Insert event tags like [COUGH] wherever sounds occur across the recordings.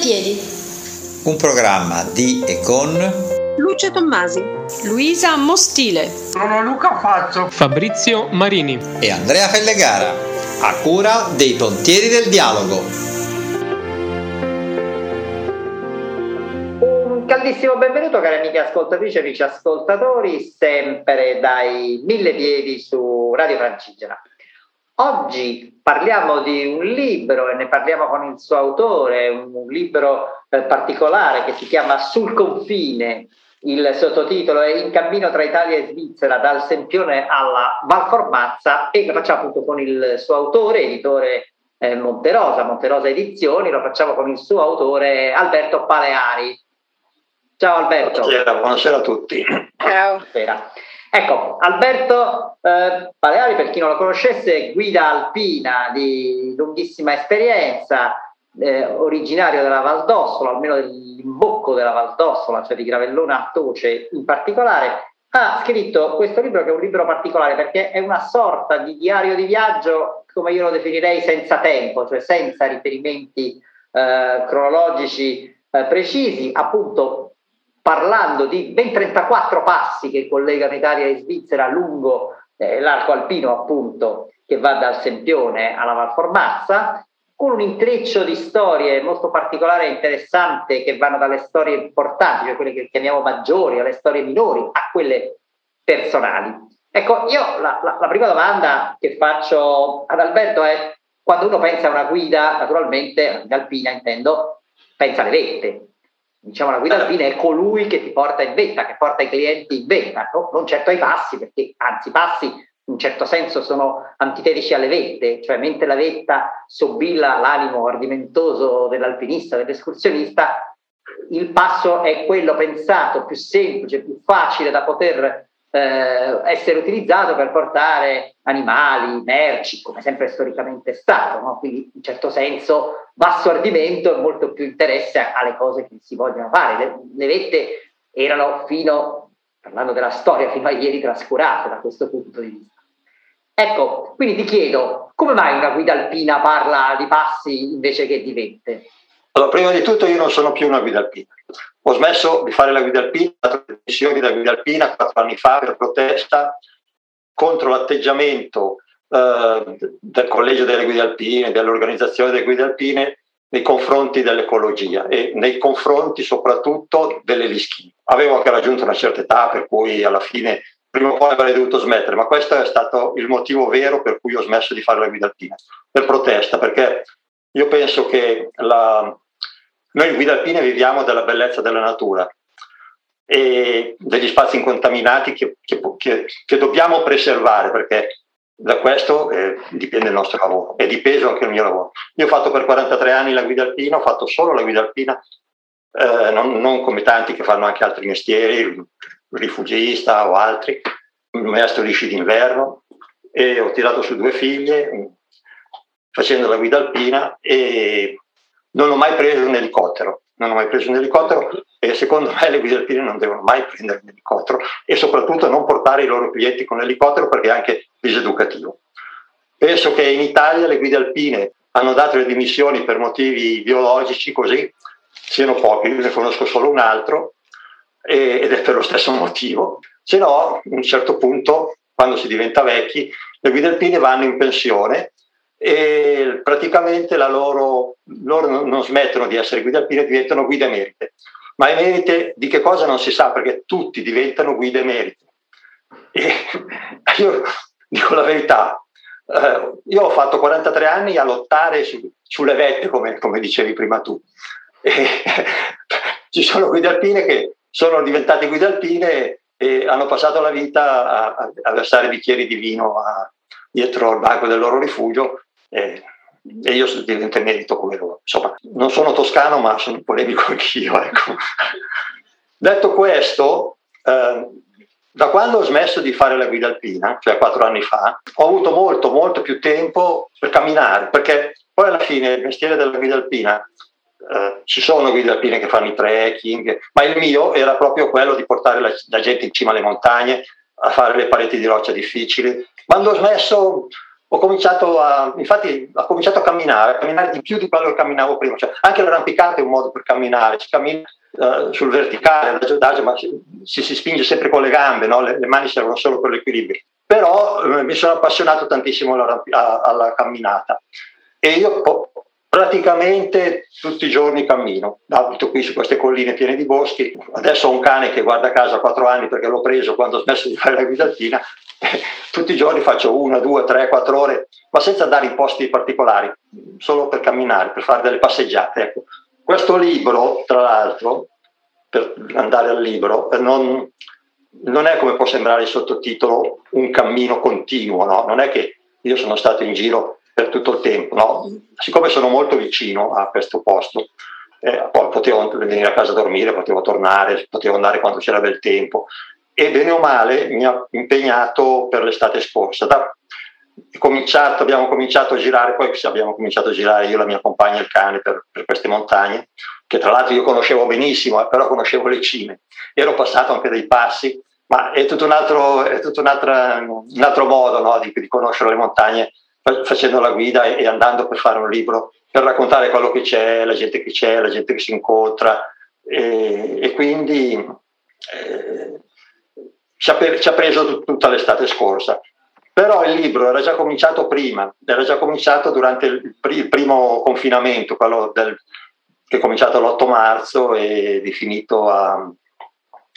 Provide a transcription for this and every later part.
piedi. Un programma di e con Luce Tommasi, Luisa Mostile, Sono Luca Fazzo, Fabrizio Marini e Andrea Fellegara, a cura dei Pontieri del Dialogo. Un caldissimo benvenuto cari amiche ascoltatrici e amici ascoltatori, sempre dai mille piedi su Radio Francigena. Oggi parliamo di un libro e ne parliamo con il suo autore, un libro eh, particolare che si chiama Sul confine. Il sottotitolo è In cammino tra Italia e Svizzera, dal Sempione alla Valformazza e lo facciamo appunto con il suo autore, editore eh, Monterosa, Monterosa Edizioni, lo facciamo con il suo autore Alberto Paleari. Ciao Alberto. Buonasera, buonasera a tutti. Ciao. Buonasera. Ecco, Alberto eh, Paleari, per chi non lo conoscesse, guida alpina di lunghissima esperienza, eh, originario della Valdossola, almeno dell'imbocco della Valdossola, cioè di Gravellona a Toce in particolare, ha scritto questo libro che è un libro particolare perché è una sorta di diario di viaggio, come io lo definirei, senza tempo, cioè senza riferimenti eh, cronologici eh, precisi, appunto parlando di ben 34 passi che collegano Italia e Svizzera lungo eh, l'arco alpino, appunto, che va dal Sempione alla Valformazza, con un intreccio di storie molto particolare e interessante che vanno dalle storie importanti, cioè quelle che chiamiamo maggiori, alle storie minori, a quelle personali. Ecco, io la, la, la prima domanda che faccio ad Alberto è, quando uno pensa a una guida, naturalmente, alpina intendo, pensa alle vette, diciamo la guida alpina è colui che ti porta in vetta, che porta i clienti in vetta, no? non certo ai passi, perché anzi i passi in un certo senso sono antitetici alle vette, cioè mentre la vetta sobilla l'animo ardimentoso dell'alpinista, dell'escursionista, il passo è quello pensato più semplice, più facile da poter eh, essere utilizzato per portare animali, merci, come sempre storicamente è stato. No? Quindi in certo senso basso ardimento e molto più interesse alle cose che si vogliono fare. Le, le vette erano fino, parlando della storia, fino a ieri trascurate da questo punto di vista. Ecco, quindi ti chiedo, come mai una guida alpina parla di passi invece che di vette? Allora, prima di tutto io non sono più una guida alpina. Ho smesso di fare la guida alpina, le missioni da guida alpina quattro anni fa per protesta contro l'atteggiamento eh, del collegio delle guide alpine, dell'organizzazione delle guide alpine nei confronti dell'ecologia e nei confronti soprattutto delle lischine. Avevo anche raggiunto una certa età per cui alla fine prima o poi avrei dovuto smettere, ma questo è stato il motivo vero per cui ho smesso di fare la guida alpina, per protesta, perché io penso che la, noi in guida alpina viviamo della bellezza della natura e degli spazi incontaminati che, che, che, che dobbiamo preservare perché da questo eh, dipende il nostro lavoro e dipende anche il mio lavoro. Io ho fatto per 43 anni la guida alpina, ho fatto solo la guida alpina, eh, non, non, come tanti che fanno anche altri mestieri, rifugista o altri, maestro di sci d'inverno e ho tirato su due figlie facendo la guida alpina e non ho mai preso un elicottero, non ho mai preso un elicottero e secondo me le guide alpine non devono mai prendere un elicottero e soprattutto non portare i loro clienti con l'elicottero perché è anche diseducativo. Penso che in Italia le guide alpine hanno dato le dimissioni per motivi biologici così siano pochi, io ne conosco solo un altro ed è per lo stesso motivo. Se no, a un certo punto, quando si diventa vecchi, le guide alpine vanno in pensione e praticamente loro, loro, non smettono di essere guide alpine, diventano guide emerite. Ma emerite di che cosa non si sa, perché tutti diventano guide emerite. E [LAUGHS] io dico la verità, eh, io ho fatto 43 anni a lottare su, sulle vette, come, come, dicevi prima tu. E, [LAUGHS] ci sono guide alpine che sono diventate guide alpine e hanno passato la vita a, a versare bicchieri di vino a, dietro al banco del loro rifugio e, e io divento emerito come loro. Insomma, non sono toscano, ma sono polemico anch'io. Ecco. [LAUGHS] Detto questo, eh, da quando ho smesso di fare la guida alpina, cioè quattro anni fa, ho avuto molto, molto più tempo per camminare, perché poi alla fine il mestiere della guida alpina Uh, ci sono guide alpine che fanno i trekking, ma il mio era proprio quello di portare la, la, gente in cima alle montagne a fare le pareti di roccia difficili. Quando ho smesso ho cominciato a, infatti, ho cominciato a camminare, a camminare di più di quello che camminavo prima. Cioè, anche l'arrampicata è un modo per camminare, si cammina uh, sul verticale, adagio adagio, ma si, si, spinge sempre con le gambe, no? le, le, mani servono solo per l'equilibrio. Però eh, mi sono appassionato tantissimo alla, alla camminata e io po- praticamente tutti i giorni cammino. Abito qui su queste colline piene di boschi. Adesso ho un cane che guarda a casa a quattro anni perché l'ho preso quando ho smesso di fare la guidatina [LAUGHS] tutti i giorni faccio una, due, tre, quattro ore, ma senza andare in posti particolari, solo per camminare, per fare delle passeggiate. Ecco. Questo libro, tra l'altro, per andare al libro, non, non è come può sembrare il sottotitolo un cammino continuo, no? non è che io sono stato in giro per tutto il tempo, no? siccome sono molto vicino a questo posto, eh, potevo venire a casa a dormire, potevo tornare, potevo andare quando c'era del tempo, e bene o male mi ha impegnato per l'estate scorsa. Da, cominciato, abbiamo cominciato a girare, poi abbiamo cominciato a girare io, la mia compagna e il cane per, per queste montagne, che tra l'altro io conoscevo benissimo, eh, però conoscevo le cime. Ero passato anche dei passi, ma è tutto un altro, tutto un altro, un altro modo no, di, di, conoscere le montagne facendo la guida e, e, andando per fare un libro, per raccontare quello che c'è, la gente che c'è, la gente che si incontra. E, e quindi eh, ci ha, ci ha preso tutta l'estate scorsa. Però il libro era già cominciato prima, era già cominciato durante il, il primo confinamento, quello del, che è cominciato l'8 marzo e è finito a,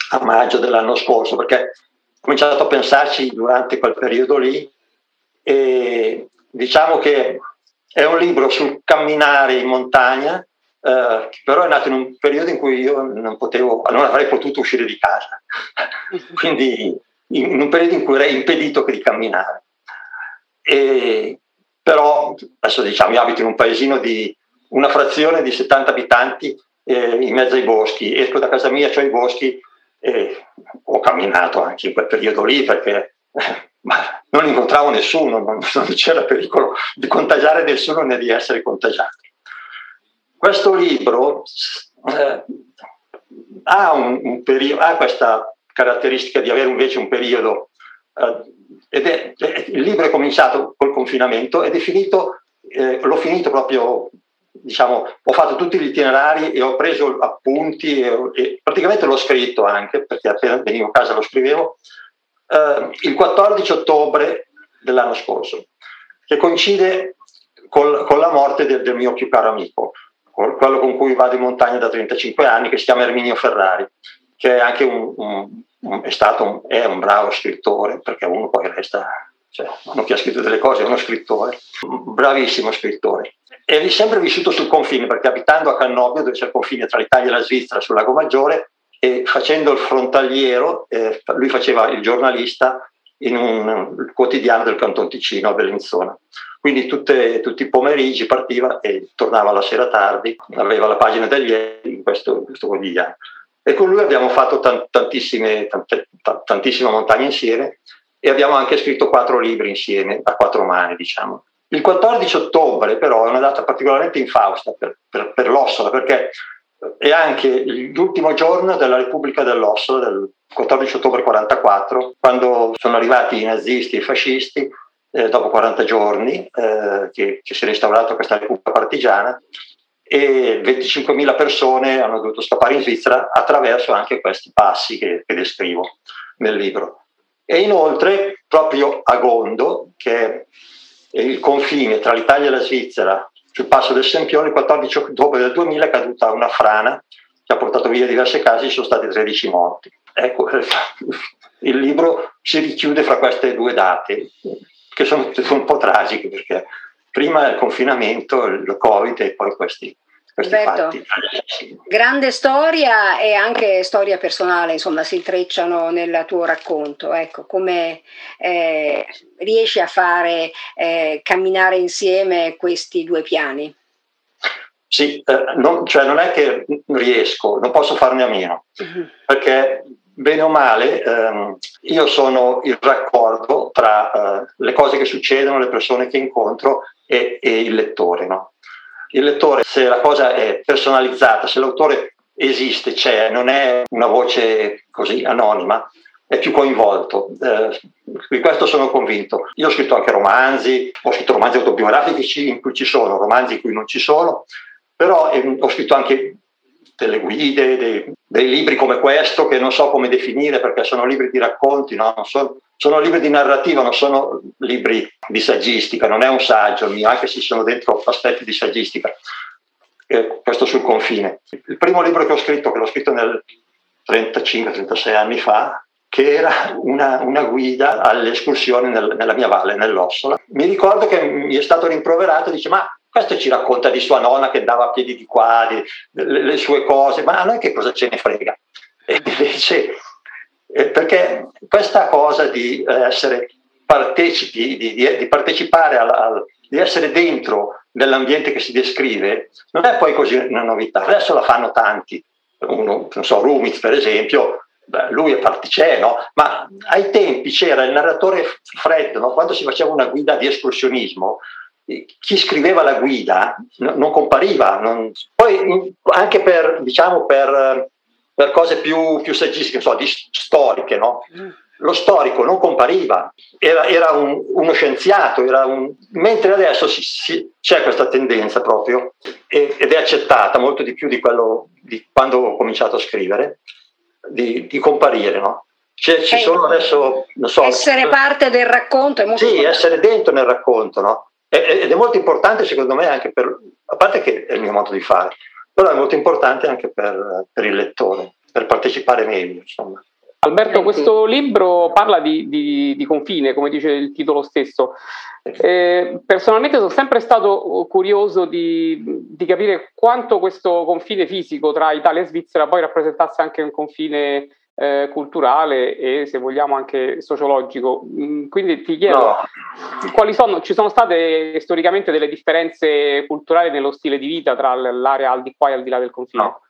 a maggio dell'anno scorso, perché ho cominciato a pensarci durante quel periodo lì e diciamo che è un libro sul camminare in montagna, eh, però è nato in un periodo in cui io non potevo, non avrei potuto uscire di casa, [LAUGHS] quindi in un periodo in cui ero impedito di camminare. E, però adesso diciamo, io abito in un paesino di una frazione di 70 abitanti eh, in mezzo ai boschi, esco da casa mia, ho i boschi e ho camminato anche in quel periodo lì perché [LAUGHS] ma non incontravo nessuno, non, non c'era pericolo di contagiare nessuno né di essere contagiato. Questo libro eh, ha, un, un periodo, ha, questa caratteristica di avere invece un periodo, eh, ed è, il libro è cominciato col confinamento ed è finito, eh, l'ho finito proprio, diciamo, ho fatto tutti gli itinerari e ho preso appunti e, e praticamente l'ho scritto anche, perché appena venivo a casa lo scrivevo, eh, il 14 ottobre dell'anno scorso, che coincide con la morte del, del mio più caro amico quello con cui vado in montagna da 35 anni, che si chiama Erminio Ferrari, che è anche un, un, un, è stato un, è un bravo scrittore, perché uno poi resta, cioè uno che ha scritto delle cose è uno scrittore, un bravissimo scrittore. E è sempre vissuto sul confine, perché abitando a Cannobio, dove c'è il confine tra l'Italia e la Svizzera, sul Lago Maggiore, e facendo il frontaliero, eh, lui faceva il giornalista in un quotidiano del Canton Ticino a Bellinzona. Quindi tutte, tutti i pomeriggi partiva e tornava la sera tardi, aveva la pagina degli in questo, questo quotidiano. E con lui abbiamo fatto tantissime, tante, tantissime montagne insieme e abbiamo anche scritto quattro libri insieme, a quattro mani, diciamo. Il 14 ottobre però è una data particolarmente infausta per, per, per l'Ossola, perché è anche l'ultimo giorno della Repubblica dell'Ossola, del 14 ottobre 1944, quando sono arrivati i nazisti e i fascisti eh, dopo 40 giorni eh, che, che, si è restaurata questa Repubblica partigiana e 25.000 persone hanno dovuto scappare in Svizzera attraverso anche questi passi che, che descrivo nel libro. E inoltre, proprio a Gondo, che è il confine tra l'Italia e la Svizzera, sul passo del Sempione, il 14 ottobre del 2000 è caduta una frana che ha portato via diverse case, ci sono stati 13 morti. Ecco, [LAUGHS] il libro si richiude fra queste due date, che sono, un po' tragiche perché prima il confinamento, il Covid e poi questi, questi fatti. Grande storia e anche storia personale, insomma, si intrecciano nel tuo racconto. Ecco, come eh, riesci a fare eh, camminare insieme questi due piani? Sì, eh, non, cioè non è che riesco, non posso farne a meno, uh-huh. perché bene o male, ehm, io sono il raccordo tra eh, le cose che succedono, le persone che incontro e, e il lettore. No? Il lettore, se la cosa è personalizzata, se l'autore esiste, c'è, non è una voce così anonima, è più coinvolto, eh, di questo sono convinto. Io ho scritto anche romanzi, ho scritto romanzi autobiografici in cui ci sono, romanzi in cui non ci sono, però eh, ho scritto anche delle guide, dei, dei, libri come questo che non so come definire perché sono libri di racconti, no? sono, sono, libri di narrativa, non sono libri di saggistica, non è un saggio mio, anche se sono dentro aspetti di saggistica. Eh, questo sul confine. Il primo libro che ho scritto, che l'ho scritto nel 35-36 anni fa, che era una, una guida alle escursioni nel, nella mia valle, nell'Ossola. Mi ricordo che mi è stato rimproverato, dice ma questo ci racconta di sua nonna che andava a piedi di qua, di, le, le, sue cose, ma a noi che cosa ce ne frega? E invece, eh, perché questa cosa di eh, essere partecipi, di, di, di partecipare, al, al, di essere dentro nell'ambiente che si descrive, non è poi così una novità. Adesso la fanno tanti. Uno, non so, Rumiz per esempio, lui è particè, no? Ma ai tempi c'era il narratore freddo, no? quando si faceva una guida di escursionismo, chi scriveva la guida non compariva. Non... Poi anche per, diciamo, per, per cose più, più saggistiche, so, di storiche, no? lo storico non compariva, era, era un, uno scienziato, era un... mentre adesso si, si, c'è questa tendenza proprio ed è accettata molto di più di quello di quando ho cominciato a scrivere, di, di comparire. No? Cioè, ci sono adesso, non so, essere parte del racconto è molto Sì, importante. essere dentro nel racconto, no? Ed è molto importante secondo me anche per, a parte che è il mio modo di fare, però è molto importante anche per, per il lettore, per partecipare meglio. Insomma. Alberto, questo libro parla di, di, di, confine, come dice il titolo stesso. Eh, personalmente sono sempre stato curioso di, di, capire quanto questo confine fisico tra Italia e Svizzera poi rappresentasse anche un confine eh, culturale e se vogliamo anche sociologico. Mm, quindi ti chiedo no. quali sono, ci sono state storicamente delle differenze culturali nello stile di vita tra l'area al di qua e al di là del confine? No.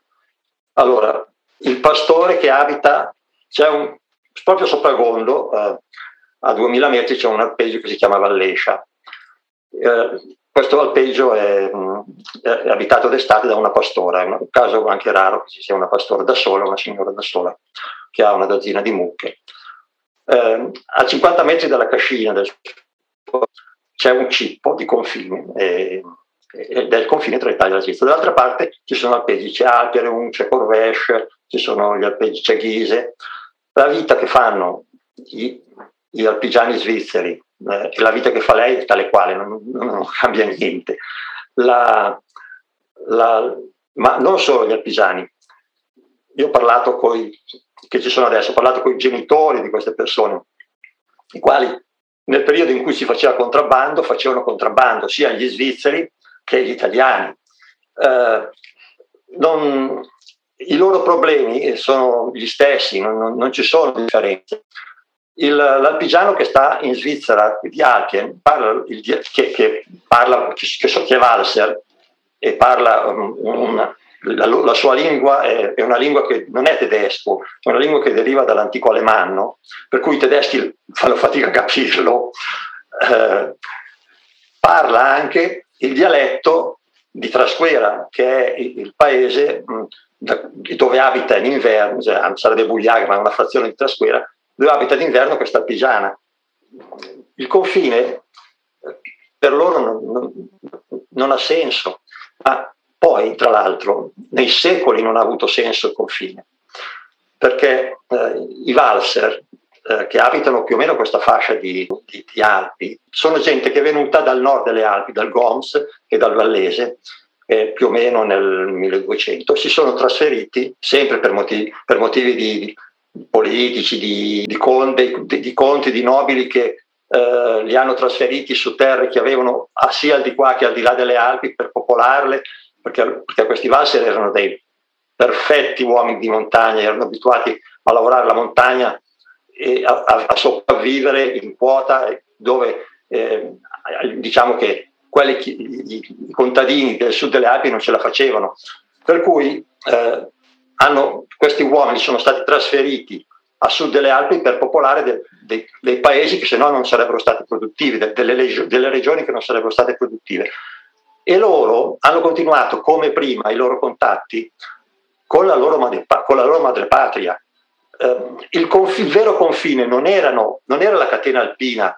Allora, il pastore che abita, c'è un, proprio sopra Gondo, eh, a 2000 metri c'è un alpeggio che si chiama Vallescia. Eh, questo alpeggio è, è, abitato d'estate da una pastora, è un caso anche raro che ci sia una pastora da sola, una signora da sola, che ha una dozzina di mucche. Eh, a 50 metri dalla cascina del, c'è un cippo di confine, eh, il confine tra Italia e Svizzera. Dall'altra parte ci sono alpeggi, c'è Alpereum, c'è Corvèche, ci sono gli alpeggi, c'è Ghise. La vita che fanno gli, gli alpigiani svizzeri eh, la vita che fa lei è tale quale, non, non cambia niente. La, la, ma non solo gli artigiani. Io ho parlato con i che ci sono adesso, ho parlato con i genitori di queste persone, i quali nel periodo in cui si faceva contrabbando facevano contrabbando sia gli svizzeri che gli italiani. Eh, non, I loro problemi sono gli stessi, non, non ci sono differenze il, l'alpigiano che sta in Svizzera di Alpien, parla, il, che, che, parla, che, che è Valser e parla um, una, la, la, sua lingua è, è, una lingua che non è tedesco, è una lingua che deriva dall'antico alemanno, per cui i tedeschi fanno fatica a capirlo. Eh, parla anche il dialetto di Trasquera, che è il, il paese mh, dove abita in inverno, cioè, sarebbe Bugliaga, ma è una frazione di Trasquera, dove abita d'inverno questa artigiana. Il confine per loro non, non, non ha senso, ma poi, tra l'altro, nei secoli non ha avuto senso il confine, perché eh, i valser eh, che abitano più o meno questa fascia di, di, di, Alpi sono gente che è venuta dal nord delle Alpi, dal Goms e dal Vallese, eh, più o meno nel 1200, si sono trasferiti sempre per motivi, per motivi di, politici, di, di, conde, di, conti, di nobili che eh, li hanno trasferiti su terre che avevano sia al di qua che al di là delle Alpi per popolarle, perché, perché questi valser erano dei perfetti uomini di montagna, erano abituati a lavorare la montagna e a, a, a sopravvivere in quota dove eh, diciamo che quelli, i, i, contadini del sud delle Alpi non ce la facevano. Per cui eh, hanno, questi uomini sono stati trasferiti a sud delle Alpi per popolare de, de, dei paesi che se no non sarebbero stati produttivi, de, delle, delle regioni che non sarebbero state produttive. E loro hanno continuato come prima i loro contatti con la loro, madre, con la loro madrepatria, eh, il, conf- il, vero confine non, erano, non era la catena alpina,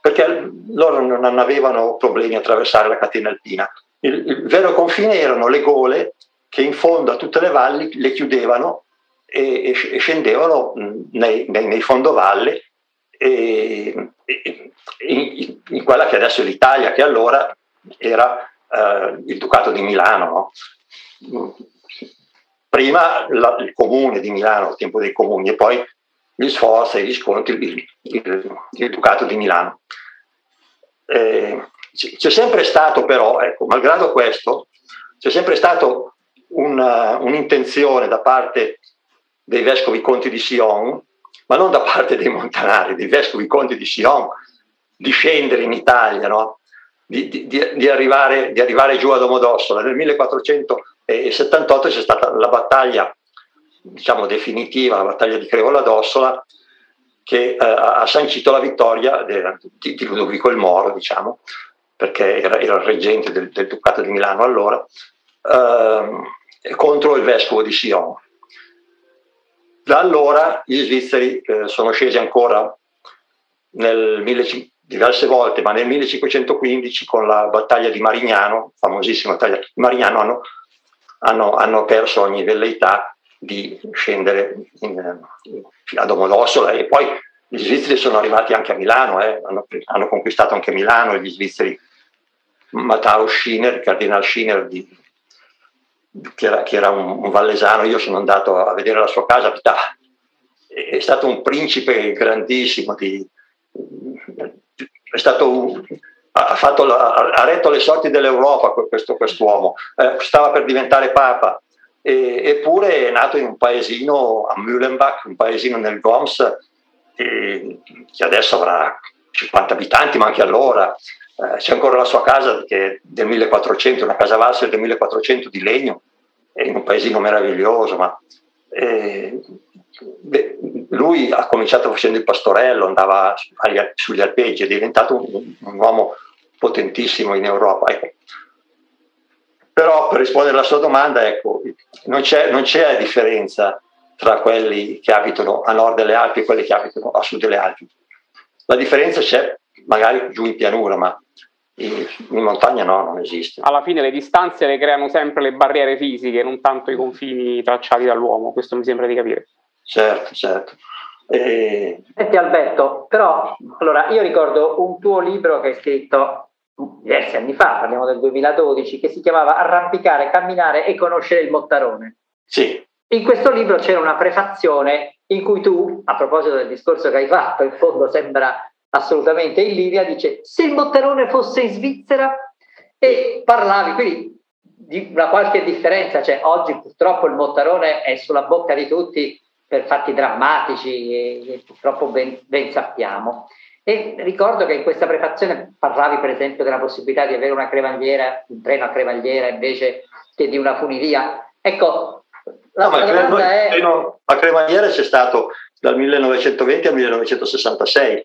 perché loro non avevano problemi a attraversare la catena alpina. Il, il, vero confine erano le gole che in fondo a tutte le valli le chiudevano e, e scendevano nei, nei, nei fondovalle e, in, in, quella che adesso è l'Italia, che allora era eh, il Ducato di Milano. No? Prima la, il comune di Milano, il tempo dei comuni, e poi gli sforzi e gli sconti, il, il, il Ducato di Milano. Eh, c'è sempre stato però, ecco, malgrado questo, c'è sempre stata una, un'intenzione da parte dei vescovi conti di Sion, ma non da parte dei montanari, dei vescovi conti di Sion, di scendere in Italia, no? di, di, di, arrivare, di, arrivare, giù a Domodossola. Nel 1478 c'è stata la battaglia diciamo, definitiva, la battaglia di Crevola d'Ossola, che eh, ha sancito la vittoria di, di Ludovico il Moro, diciamo, perché era, era il reggente del, del, Ducato di Milano allora, eh, contro il vescovo di Sion. Da allora gli svizzeri eh, sono scesi ancora nel 1500, diverse volte, ma nel 1515 con la battaglia di Marignano, famosissima battaglia di Marignano, hanno, hanno, hanno perso ogni velleità di scendere in, in, a Domodossola e poi gli svizzeri sono arrivati anche a Milano, eh, hanno, hanno, conquistato anche Milano, gli svizzeri Matteo Schiner, Cardinal Schiner, di, che, era, che era, un, un, vallesano, io sono andato a vedere la sua casa, abitava, è stato un principe grandissimo, di, è stato un, ha, fatto, ha, retto le sorti dell'Europa questo, quest'uomo, eh, stava per diventare papa, e, eppure è nato in un paesino a Mühlenbach, un paesino nel Goms, che adesso avrà 50 abitanti, ma anche allora eh, c'è ancora la sua casa che è del 1400, una casa valsa del 1400 di legno, è in un paesino meraviglioso, ma eh, beh, lui ha cominciato facendo il pastorello, andava agli, sugli alpeggi, è diventato un, un, uomo potentissimo in Europa. Ecco. Però per rispondere alla sua domanda, ecco, non, c'è, non c'è differenza tra quelli che abitano a nord delle Alpi e quelli che abitano a sud delle Alpi. La differenza c'è magari giù in pianura, ma in, montagna no, non esiste. Alla fine le distanze le creano sempre le barriere fisiche, non tanto i confini tracciati dall'uomo, questo mi sembra di capire. Certo, certo. E... Senti Alberto, però allora io ricordo un tuo libro che hai scritto diversi anni fa, parliamo del 2012, che si chiamava Arrampicare, camminare e conoscere il Mottarone. Sì. In questo libro c'era una prefazione in cui tu, a proposito del discorso che hai fatto, in fondo sembra assolutamente in linea, dice se il Mottarone fosse in Svizzera e parlavi, quindi di una qualche differenza, cioè oggi purtroppo il Mottarone è sulla bocca di tutti per fatti drammatici e, e purtroppo ben, ben, sappiamo. E ricordo che in questa prefazione parlavi per esempio della possibilità di avere una cremagliera, un treno a cremagliera invece che di una funivia. Ecco, la, no, la domanda è... La cremagliera c'è stato dal 1920 al 1966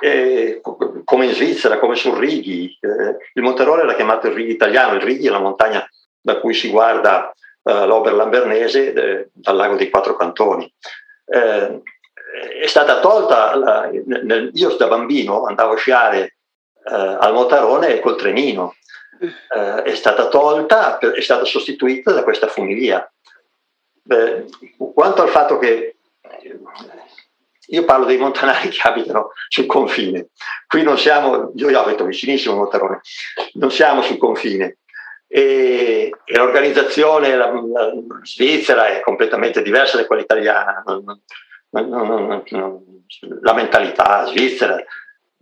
eh, come in Svizzera, come sul Righi. Eh, il Monterone era chiamato il Righi italiano, il Righi è la montagna da cui si guarda eh, l'Oberlambernese eh, dal lago dei Quattro Cantoni. Eh, è stata tolta, la, nel, io da bambino andavo a sciare eh, al Monterone col trenino, è stata tolta, è stata sostituita da questa funivia. quanto al fatto che io parlo dei montanari [LAUGHS] che abitano sul confine. Qui non siamo, io abito vicinissimo a Montarone, non siamo sul confine. E, e l'organizzazione la, la, svizzera è completamente diversa da quella italiana. Non, non, non, la mentalità svizzera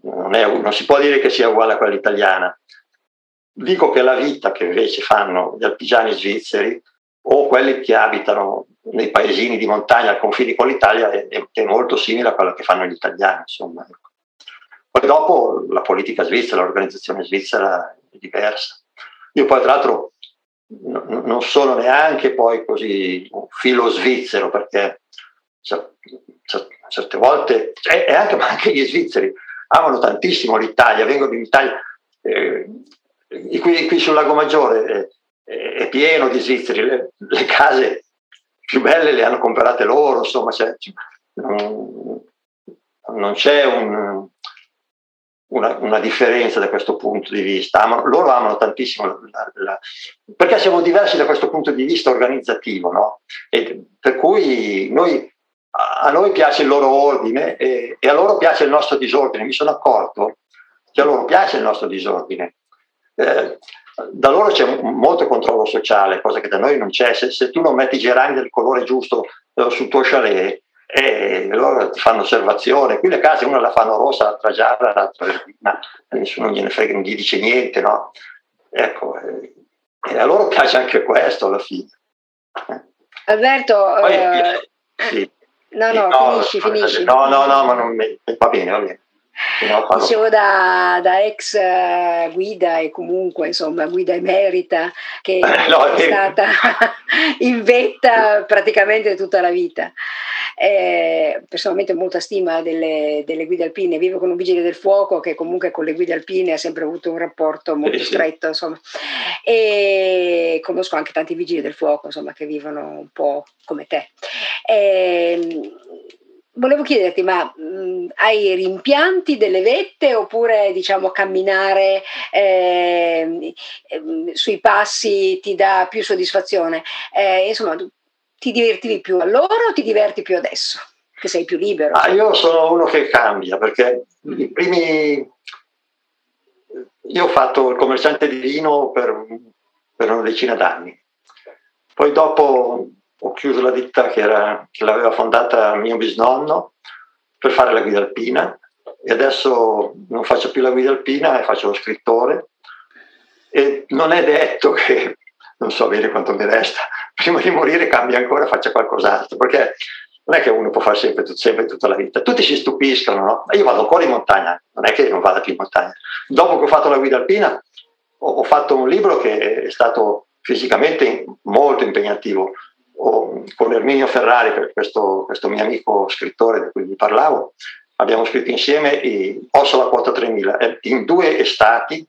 non, è, non si può dire che sia uguale a quella italiana. Dico che la vita che invece fanno gli artigiani svizzeri o quelli che abitano nei paesini di montagna al confine con l'Italia è, è, molto simile a quello che fanno gli italiani. Insomma. Ecco. Poi dopo la politica svizzera, l'organizzazione svizzera è diversa. Io poi tra l'altro n- non sono neanche poi così un filo svizzero perché certe volte, e anche, anche, gli svizzeri amano tantissimo l'Italia, vengono in Italia. Eh, qui, qui, sul Lago Maggiore eh, è pieno di svizzeri, le, le case più belle le hanno comprate loro, insomma, cioè, non, c'è un, una, una, differenza da questo punto di vista. Amano, loro amano tantissimo, la, la, perché siamo diversi da questo punto di vista organizzativo, no? E per cui noi, a noi piace il loro ordine e, e, a loro piace il nostro disordine. Mi sono accorto che a loro piace il nostro disordine. Eh, da loro c'è molto controllo sociale, cosa che da noi non c'è. Se, se tu non metti i gerani del colore giusto eh, sul tuo chalet, eh, loro ti fanno osservazione. Qui le case una la fanno rossa, l'altra gialla, l'altra verdina, nessuno gliene frega, non gli dice niente, no? Ecco, eh, e a loro piace anche questo alla fine. Alberto, Poi, eh, sì. no, no, no, finisci, finisci. No, no, no, ma non, va bene, va bene. Dicevo da, da, ex eh, guida e comunque insomma guida emerita che [CLEARS THROAT] no, è stata [LAUGHS] in vetta praticamente tutta la vita. Eh, personalmente molta stima delle, delle, guide alpine, vivo con un vigile del fuoco che comunque con le guide alpine ha sempre avuto un rapporto molto sì, stretto insomma. e conosco anche tanti vigili del fuoco insomma, che vivono un po' come te. Eh, Volevo chiederti, ma mh, hai rimpianti delle vette oppure diciamo camminare eh, sui passi ti dà più soddisfazione? Eh, insomma, ti divertivi più allora o ti diverti più adesso? Che sei più libero? Ah, io sono uno che cambia perché i primi... Io ho fatto il commerciante di vino per, per una decina d'anni. Poi dopo ho chiuso la ditta che, era, che l'aveva fondata mio bisnonno per fare la guida alpina e adesso non faccio più la guida alpina e faccio lo scrittore e non è detto che, non so bene quanto mi resta, [LAUGHS] prima di morire cambia ancora faccia qualcos'altro, perché non è che uno può fare sempre, sempre tutta la vita. Tutti si stupiscono, no? Io vado ancora in montagna, non è che non vada più in montagna. Dopo che ho fatto la guida alpina, ho, ho fatto un libro che è stato fisicamente molto impegnativo, con Erminio Ferrari, questo, questo, mio amico scrittore di cui vi parlavo, abbiamo scritto insieme Osso la quota 3000. In due estati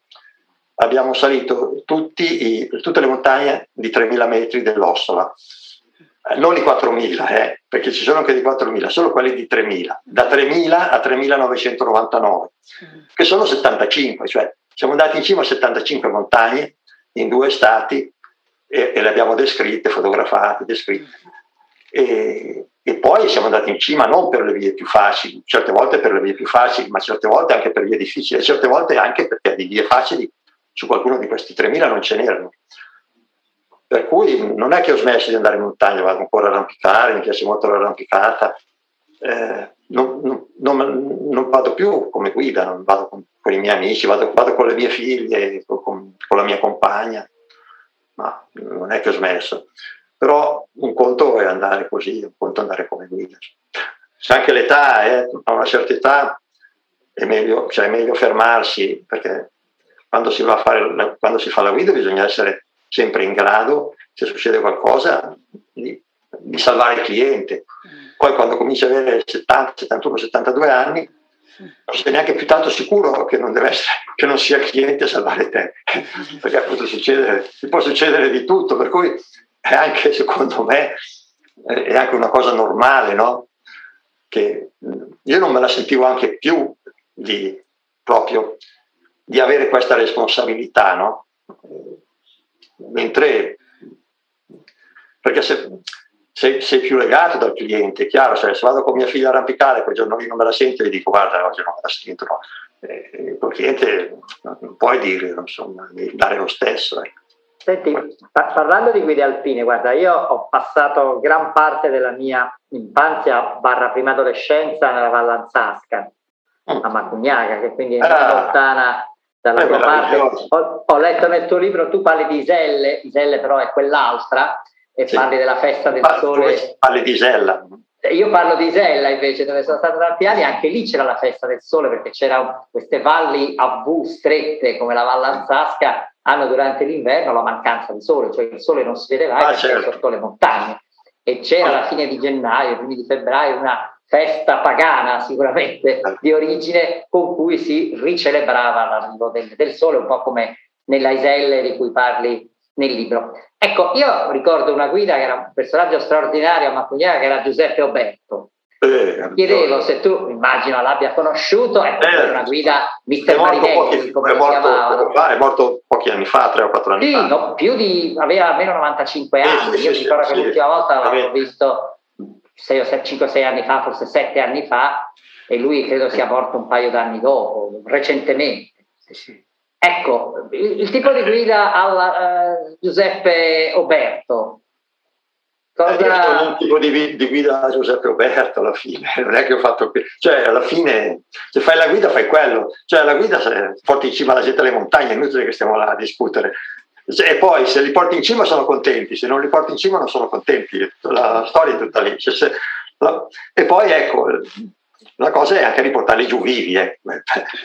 abbiamo salito tutti, tutte le montagne di 3000 metri dell'Ossola. Eh, non i 4.000, eh, perché ci sono anche di 4.000, solo quelli di 3.000, da 3.000 a 3.999, che sono 75, cioè siamo andati in cima a 75 montagne in due stati e, e le abbiamo descritte, fotografate, descritte. E, e, poi siamo andati in cima non per le vie più facili, certe volte per le vie più facili, ma certe volte anche per vie difficili, e certe volte anche perché di vie facili su qualcuno di questi 3.000 non ce n'erano. Per cui non è che ho smesso di andare in montagna, vado ancora a arrampicare, mi piace molto l'arrampicata, eh, non, non, non, non, vado più come guida, non vado con, con i miei amici, vado, vado, con le mie figlie, con, con la mia compagna ma non è che ho smesso. Però un conto è andare così, un conto è andare come guida. Se anche l'età è, a una certa età è meglio, cioè è meglio fermarsi, perché quando si, va a fare, quando si fa la guida bisogna essere sempre in grado, se succede qualcosa, di, di salvare il cliente. Poi quando cominci ad avere 70, 71, 72 anni, non sei neanche più tanto sicuro che non, essere, che non sia il cliente a salvare te, [LAUGHS] perché appunto succede, può succedere di tutto, per cui è anche secondo me è anche una cosa normale, no? Che io non me la sentivo anche più di proprio di avere questa responsabilità, no? Mentre perché se, sei, sei, più legato dal cliente, è chiaro, cioè, se vado con mia figlia a arrampicare, quel giorno lì non me la sento e gli dico guarda oggi non me la sento, no. Eh, col cliente non puoi dire, insomma, dare lo stesso. Eh. Senti, pa- parlando di guide alpine, guarda, io ho passato gran parte della mia infanzia barra prima adolescenza nella Vallanzasca, mm. a Macugnaga, che quindi è ah. lontana dalla tua parte. Ho, ho, letto nel tuo libro, tu parli di Iselle, Iselle però è quell'altra, e sì. parli della festa del Ma, sole. Parli di Isella. Io parlo di Isella invece, dove sono stato tanti anni, anche lì c'era la festa del sole perché c'erano queste valli a V strette come la Vallanzasca, hanno durante l'inverno la mancanza di sole, cioè il sole non si vedeva ah, certo. sotto le montagne. E c'era alla fine di gennaio, primi di febbraio, una festa pagana sicuramente di origine con cui si ricelebrava l'arrivo del, del sole, un po' come nella Iselle di cui parli nel libro. Ecco, io ricordo una guida che era un personaggio straordinario a Macugnara che era Giuseppe Oberto. Eh, Chiedevo se tu, immagino, l'abbia conosciuto, è eh, una guida Mister Marinetti, come è morto, è morto pochi anni fa, tre o quattro anni sì, fa. No, più di, aveva almeno 95 anni, sì, io sì, ricordo sì, che l'ultima volta l'avevo visto 5-6 anni fa, forse 7 anni fa, e lui credo sia morto un paio d'anni dopo, recentemente. Ecco, il, tipo di guida alla uh, Giuseppe Oberto. Cosa... Eh, un tipo di, di, guida a Giuseppe Oberto alla fine, [LAUGHS] non è che ho fatto... Cioè, alla fine, se fai la guida fai quello. Cioè, la guida se porti in cima la gente alle montagne, è inutile che stiamo là a discutere. E poi se li porti in cima sono contenti, se non li porti in cima non sono contenti. La storia è tutta lì. Cioè, se, la, e poi ecco, la cosa è anche riportarli giù vivi, eh.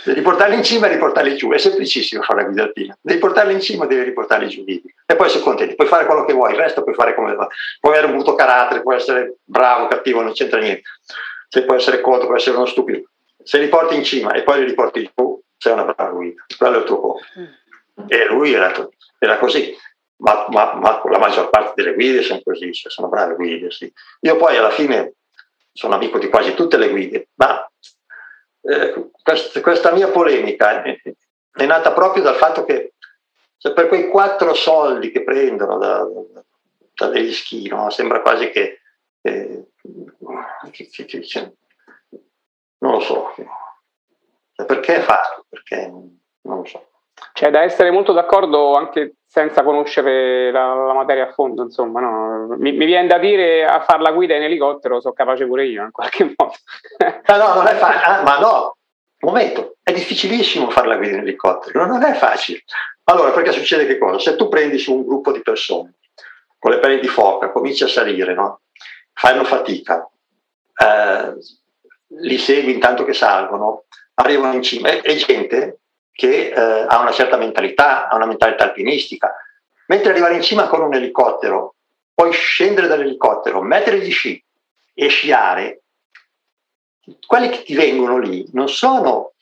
riportarli in cima e riportarli giù, è semplicissimo fare la guida alpina, devi portarli in cima e devi riportarli giù vivi e poi sei contenti, puoi fare quello che vuoi, il resto puoi fare come vuoi, puoi avere un brutto carattere, puoi essere bravo, cattivo, non c'entra niente, se puoi essere contro, puoi essere uno stupido, se li porti in cima e poi li riporti giù, sei una brava guida, quello è il tuo compito. Mm. E lui era, era così, ma, ma, ma, la maggior parte delle guide sono così, cioè sono brave guide. Sì. Io poi alla fine sono amico di quasi tutte le guide, ma eh, quest, questa mia polemica è, è, nata proprio dal fatto che cioè, per quei quattro soldi che prendono da, da, degli schi, no? sembra quasi che, eh, che, che, che non lo so, cioè, perché farlo? Perché. C'è da essere molto d'accordo anche senza conoscere la, la materia a fondo, insomma, no? mi, mi, viene da dire a fare la guida in elicottero sono capace pure io in qualche [LAUGHS] modo. no, no, non è facile, ah, ma no, momento, è difficilissimo fare la guida in elicottero, non è facile. Allora, perché succede che cosa? Se tu prendi su un gruppo di persone con le pelle di foca, cominci a salire, no? fanno fatica, eh, li segui intanto che salgono, arrivano in cima, è, è gente che eh, ha una certa mentalità, ha una mentalità alpinistica. Mentre arrivare in cima con un elicottero, poi scendere dall'elicottero, mettere gli sci e sciare, quelli che ti vengono lì non sono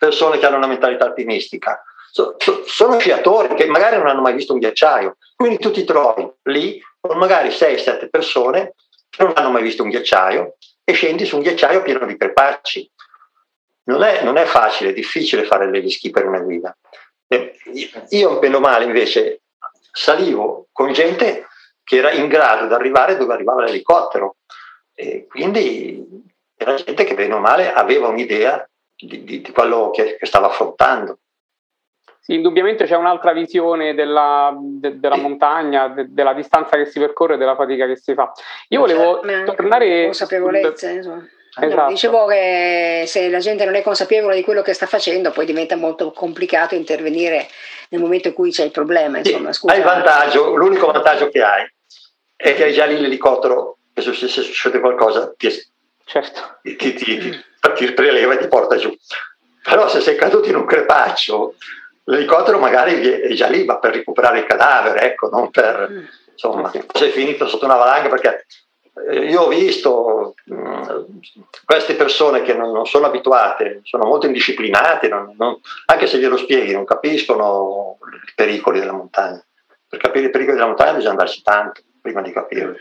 persone che hanno una mentalità alpinistica, so, so, sono sciatori che magari non hanno mai visto un ghiacciaio. Quindi tu ti trovi lì con magari 6-7 persone che non hanno mai visto un ghiacciaio e scendi su un ghiacciaio pieno di crepacci non è, non è facile, è difficile fare degli schi per una guida. Io, meno male, invece, salivo con gente che era in grado di arrivare dove arrivava l'elicottero. E quindi era gente che, bene o male, aveva un'idea di, di, di quello che, che, stava affrontando. Sì, indubbiamente c'è un'altra visione della, de, della montagna, de, della distanza che si percorre, della fatica che si fa. Io volevo tornare... Consapevolezza, insomma Esatto. Dicevo che se la gente non è consapevole di quello che sta facendo, poi diventa molto complicato intervenire nel momento in cui c'è il problema. Insomma, sì, hai vantaggio, l'unico vantaggio che hai è che hai già lì l'elicottero e se succede qualcosa ti, certo. ti, ti, ti, ti preleva e ti porta giù. Però se sei caduto in un crepaccio, l'elicottero magari è già lì, ma per recuperare il cadavere, ecco, non per... Mm. Insomma, sei finito sotto una valanga perché io ho visto mh, mm, queste persone che non, non, sono abituate, sono molto indisciplinate, non, non, anche se glielo spieghi non capiscono i pericoli della montagna. Per capire i pericoli della montagna bisogna andarci tanto prima di capirli.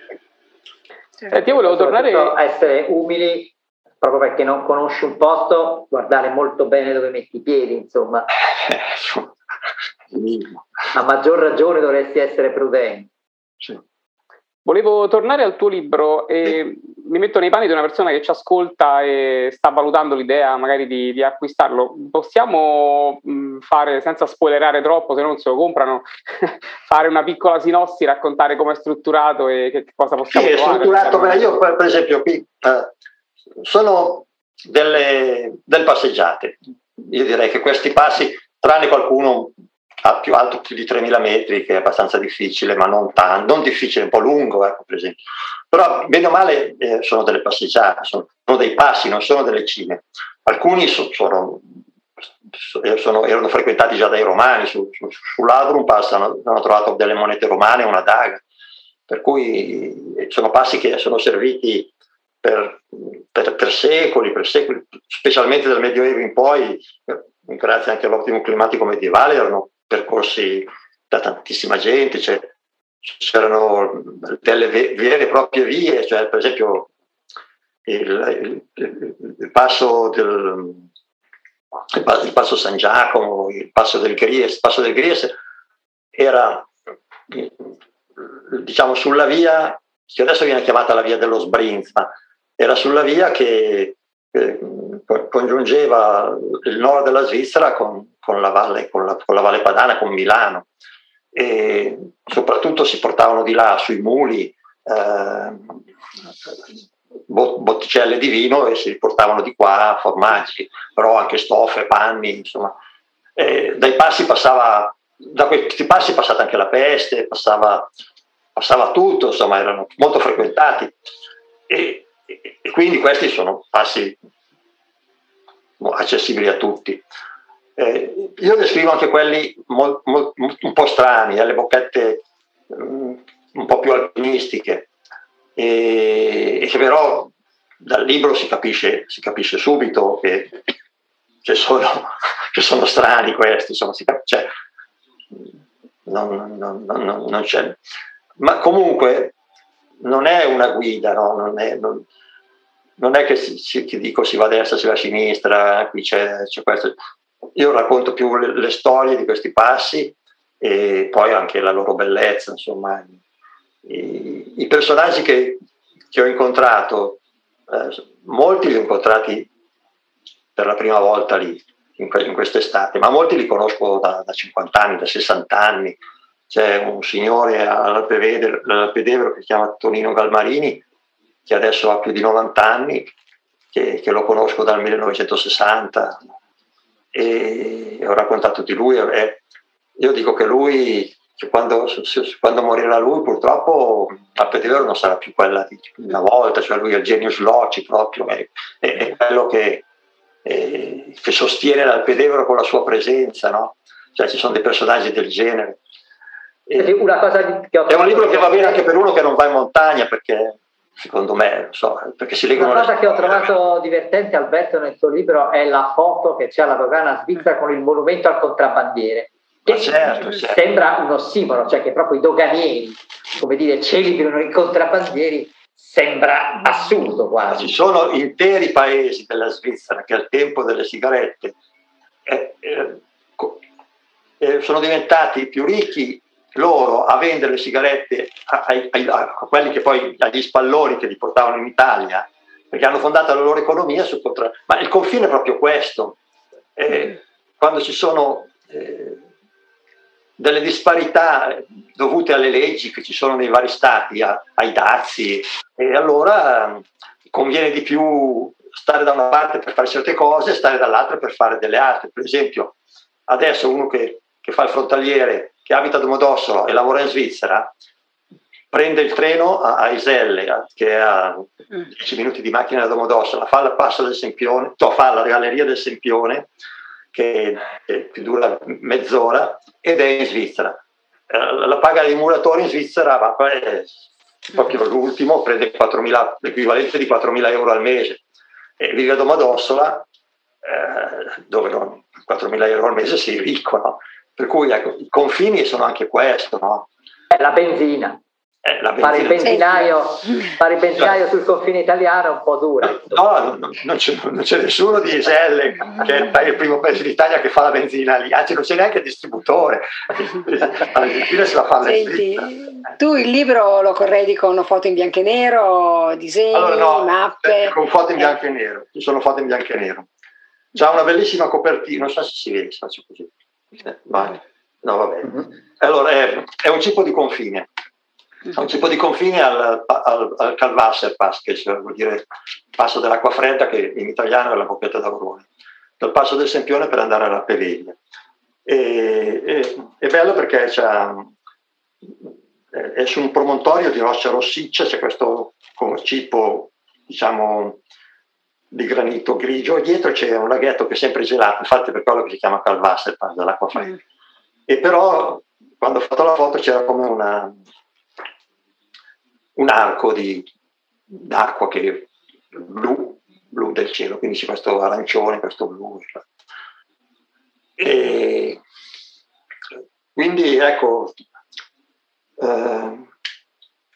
Senti, io volevo tornare a essere umili proprio perché non conosci un posto, guardare molto bene dove metti i piedi, insomma. [LAUGHS] a maggior ragione dovresti essere prudente. Sì. Volevo tornare al tuo libro e mi metto nei panni di una persona che ci ascolta e sta valutando l'idea magari di, di acquistarlo. Possiamo mh, fare, senza spoilerare troppo, se non se lo comprano, [LAUGHS] fare una piccola sinossi, raccontare come è strutturato e che, cosa possiamo fare? Sì, è strutturato, per, io per esempio qui eh, sono delle, delle passeggiate. Io direi che questi passi, tranne qualcuno più alto più di 3.000 metri, che è abbastanza difficile, ma non tanto, non difficile, un po' lungo, ecco, per esempio. Però, bene o male, eh, sono delle passeggiate, sono, sono, dei passi, non sono delle cime. Alcuni so, sono, eh, sono, erano frequentati già dai romani, su, su, sull'Adrum Pass hanno, trovato delle monete romane una daga, per cui eh, sono passi che sono serviti per, per, per, secoli, per secoli, specialmente dal Medioevo in poi, grazie anche all'ottimo climatico medievale, erano percorsi da tantissima gente, cioè, c'erano delle vere e proprie vie, cioè per esempio il, il, il passo del il passo San Giacomo, il passo del Gries, il passo del Gries era diciamo sulla via che adesso viene chiamata la via dello Sbrinza, era sulla via che eh, congiungeva il nord della Svizzera con, con, la valle, con, la, con, la valle, Padana, con Milano e soprattutto si portavano di là sui muli eh, botticelle di vino e si portavano di qua formaggi, però anche stoffe, panni, insomma. E dai passi passava, da questi passi è passata anche la peste, passava, passava tutto, insomma, erano molto frequentati. E, e quindi questi sono passi accessibili a tutti. Eh, io descrivo anche quelli mol, mol, un po' strani, alle eh, bocchette um, un po' più alpinistiche, e, e che però dal libro si capisce, si capisce subito che, che, sono, [LAUGHS] che, sono, strani questi, insomma, si cap- cioè, non, non, non, non, c'è. Ma comunque non è una guida, no? non, è, non, è, che, si, che, dico si va a destra, si va a sinistra, qui c'è, c'è questo. Io racconto più le, le, storie di questi passi e poi anche la loro bellezza, insomma, i, i personaggi che, che, ho incontrato, eh, molti li ho incontrati per la prima volta lì, in, in quest'estate, ma molti li conosco da, da, 50 anni, da 60 anni. C'è un signore all'Alpedevero che si chiama Tonino Galmarini, che adesso ha più di 90 anni, che, che lo conosco dal 1960 e ho raccontato di lui. E io dico che lui che quando, quando, morirà lui purtroppo la Pedivero non sarà più quella di una volta, cioè lui è il genio sloci proprio, è, è quello che, è, che sostiene l'Alpedevero con la sua presenza, no? Cioè ci sono dei personaggi del genere. È un libro che va bene anche per uno che non va in montagna perché secondo me, so, perché si leggono... Una cosa che ho trovato divertente Alberto nel suo libro è la foto che c'è alla dogana svizzera con il monumento al contrabbandiere che certo, certo. sembra un ossimoro, cioè che proprio i doganieri, come dire, celebrano i contrabbandieri, sembra assurdo quasi. Ci sono interi paesi della Svizzera che al tempo delle sigarette eh, eh, eh, sono diventati più ricchi loro a vendere le sigarette a, a, a, quelli che poi agli spalloni che li portavano in Italia, perché hanno fondato la loro economia su contra... Ma il confine è proprio questo. Eh, mm. quando ci sono eh, delle disparità dovute alle leggi che ci sono nei vari stati, a, ai dazi, e allora conviene di più stare da una parte per fare certe cose e stare dall'altra per fare delle altre. Per esempio, adesso uno che, che fa il frontaliere, che abita a Domodossola e lavora in Svizzera, prende il treno a, a Iselle, che è a 10 minuti di macchina da Domodossola, fa il passo del Sempione, no, fa la galleria del Sempione, che, che dura mezz'ora, ed è in Svizzera. Eh, la paga dei muratori in Svizzera va proprio l'ultimo, prende 4.000, l'equivalente di 4.000 euro al mese e vive a Domodossola eh, dove non, 4.000 euro al mese sei ricco, no? Per cui ecco, i confini sono anche questo, no? La benzina. Eh, fare, il benzinaio, fare il benzinaio sul confine italiano è un po' duro. No, no non, c'è, non, c'è, nessuno di Iselle, che è il primo paese d'Italia che fa la benzina lì, anzi non c'è neanche il distributore. [LAUGHS] Alla si va a fare Senti, tu il libro lo corredi con foto in bianco e nero, disegni, allora, no, mappe? Eh, con foto in bianco e nero, ci sono foto in bianco e nero. C'ha una bellissima copertina, non so se si vede, faccio così. Eh, vai. No, va bene. Mm-hmm. Allora, è, è un tipo di confine a un tipo di confine al, al, al Calvasserpass, che vuol dire passo dell'acqua fredda, che in italiano è la bocchetta d'Aurone, dal passo del Sempione per andare alla Peveglia. E, e, è bello perché è su un promontorio di roccia rossiccia, c'è questo cipo, diciamo, di granito grigio e dietro c'è un laghetto che è sempre gelato, infatti per quello che si chiama Calvasserpass, dell'acqua fredda. Mm. E però quando ho fatto la foto c'era come una, un arco di, d'acqua che blu, blu del cielo, quindi c'è questo arancione, questo blu. E quindi ecco, eh,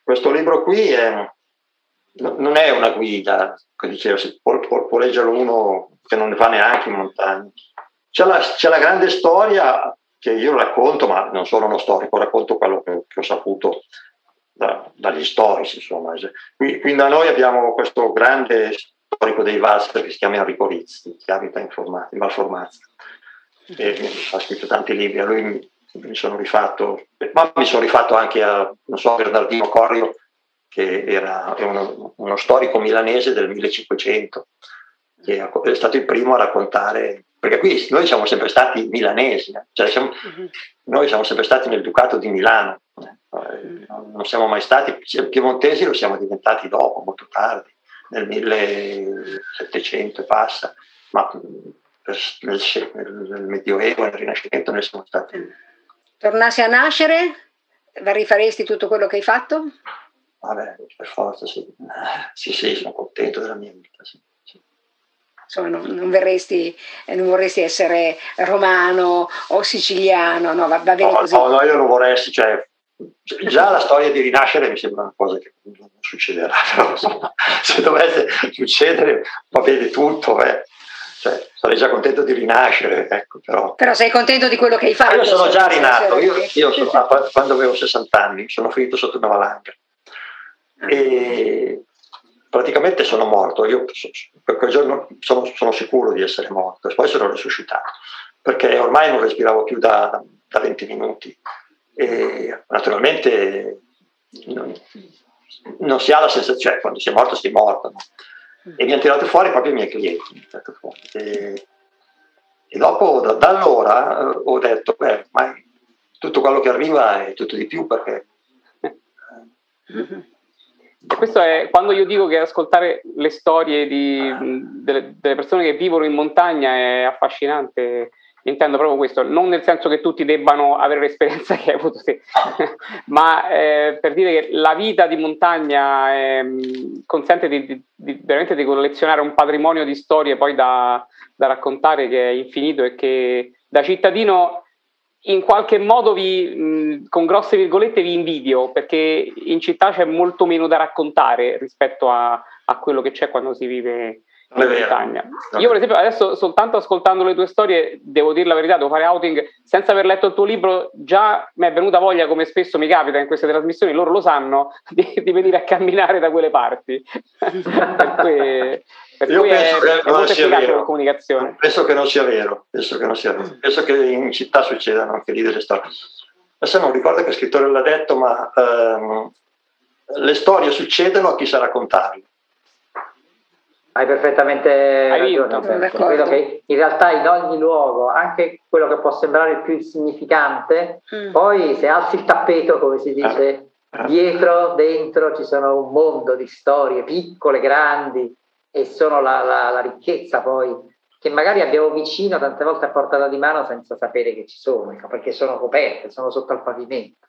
questo libro qui è, non è una guida, diceva, può, può, può, leggerlo uno che non ne va neanche in montagna. C'è la, c'è la, grande storia che io racconto, ma non sono uno storico, racconto quello che, che ho saputo da, dagli storici. Insomma. Qui, qui, da noi abbiamo questo grande storico dei Valser che si chiama Enrico Rizzi, che abita in, Formati, in Valformazza e ha scritto tanti libri. A lui mi sono rifatto, ma mi sono rifatto anche a, so, Bernardino Corrio, che era uno, uno storico milanese del 1500, che è stato il primo a raccontare, perché qui noi siamo sempre stati milanesi, eh. cioè siamo, uh-huh. noi siamo sempre stati nel Ducato di Milano, eh, non siamo mai stati, piemontesi lo siamo diventati dopo, molto tardi, nel 1700 e passa, ma nel, nel Medioevo, nel Rinascimento ne siamo stati tornassi a nascere, rifaresti tutto quello che hai fatto? Vabbè, per forza, sì. Sì, sì, sono contento della mia vita, sì. Insomma, non, non, verresti, non vorresti essere romano o siciliano, no, va, va bene no, così. No, no, io non vorresti, cioè, già la storia di rinascere mi sembra una cosa che non succederà, [LAUGHS] però insomma, se dovesse succedere va bene tutto, eh. Cioè, sarei già contento di rinascere, ecco, però... Però sei contento di quello che hai fatto? Io sono già rinato, io, io sono, quando avevo 60 anni sono finito sotto una valanga ah. E praticamente sono morto, io per quel giorno sono, sono, sicuro di essere morto poi sono risuscitato, perché ormai non respiravo più da, da 20 minuti e naturalmente non, non, si ha la sensazione, cioè quando si è morto si è morto, no? e mi hanno tirato fuori proprio i miei clienti. E, e dopo, da, da allora, eh, ho detto, beh, ma tutto quello che arriva è tutto di più perché... E questo è quando io dico che ascoltare le storie di, delle, delle, persone che vivono in montagna è affascinante. Intendo proprio questo, non nel senso che tutti debbano avere l'esperienza che hai avuto te, [LAUGHS] ma eh, per dire che la vita di montagna eh, consente di, di, di, veramente di collezionare un patrimonio di storie poi da, da, raccontare che è infinito e che da cittadino in qualche modo vi, mh, con grosse virgolette vi invidio perché in città c'è molto meno da raccontare rispetto a, a quello che c'è quando si vive in montagna. Io, per esempio, adesso soltanto ascoltando le tue storie, devo dire la verità, devo fare outing senza aver letto il tuo libro. Già mi è venuta voglia, come spesso mi capita in queste trasmissioni, loro lo sanno, [LAUGHS] di, di venire a camminare da quelle parti. [LAUGHS] per cui, per Io penso è, che è non sia vero. la comunicazione. Penso che non sia vero. Penso che, non sia vero. Penso che in città succedano anche lì delle storie. Adesso non ricordo che scrittore l'ha detto, ma ehm, le storie succedono a chi sa raccontarle. Hai perfettamente Hai ragione. Credo che in realtà in ogni luogo, anche quello che può sembrare il più insignificante, mm. poi se alzi il tappeto, come si dice, ah. dietro, dentro ci sono un mondo di storie piccole, grandi, e sono la, la, la ricchezza poi che magari abbiamo vicino tante volte a portata di mano senza sapere che ci sono, perché sono coperte, sono sotto al pavimento.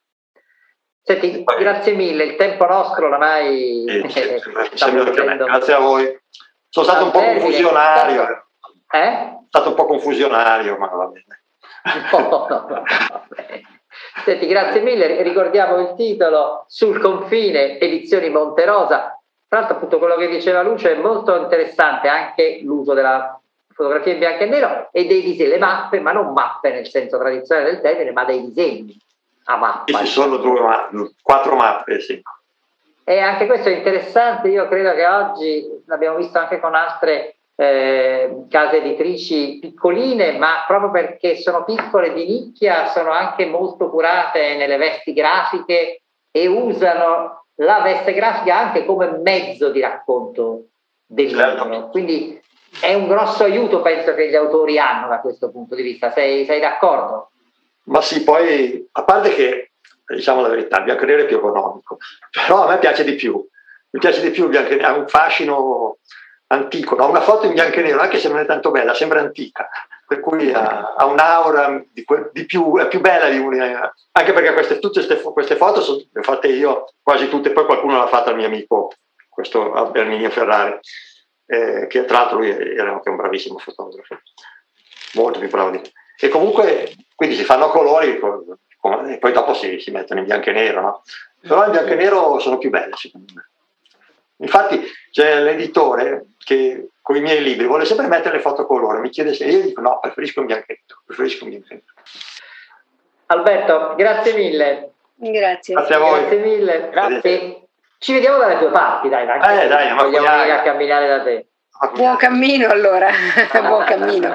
Senti, grazie mille, il tempo nostro oramai sì, sì, Grazie a voi. Sono stato un po' confusionario. Eh? Stato un po' confusionario, ma va bene. No, no, no, Senti, grazie mille. Ricordiamo il titolo Sul confine, edizioni Monterosa. Tra l'altro, appunto, quello che diceva Luce è molto interessante anche l'uso della fotografia in bianco e nero e dei disegni, le mappe, ma non mappe nel senso tradizionale del termine, ma dei disegni a mappa. Ci sono due, quattro mappe, sì. E anche questo è interessante, io credo che oggi l'abbiamo visto anche con altre eh, case editrici piccoline, ma proprio perché sono piccole di nicchia, sono anche molto curate nelle vesti grafiche e usano la veste grafica anche come mezzo di racconto del certo. libro. Quindi è un grosso aiuto, penso, che gli autori hanno da questo punto di vista. Sei, sei d'accordo? Ma sì, poi a parte che diciamo la verità, il e nero è più economico, però a me piace di più, mi piace di più il bianco e nero, ha un fascino antico, no? una foto in bianco e nero, anche se non è tanto bella, sembra antica, per cui ha, ha un'aura di, di, più, è più bella di una, anche perché queste, tutte queste, queste foto sono, le ho fatte io, quasi tutte, poi qualcuno l'ha fatta al mio amico, questo Erminio Ferrari, eh, che tra l'altro lui era anche un bravissimo fotografo, molto più bravo di me. E comunque, quindi si fanno colori, e poi dopo si, si, mettono in bianco e nero, no? Però in bianco e nero sono più belle, secondo me. Infatti c'è l'editore che con i miei libri vuole sempre mettere le foto colore, mi chiede se io dico no, preferisco e nero, preferisco e nero. Alberto, grazie mille. Grazie. Grazie a voi. Grazie mille. Grazie. Ci vediamo dalle tue parti, dai. Eh, dai, vogliamo venire a camminare da te. Buon cammino allora, [LAUGHS] buon cammino.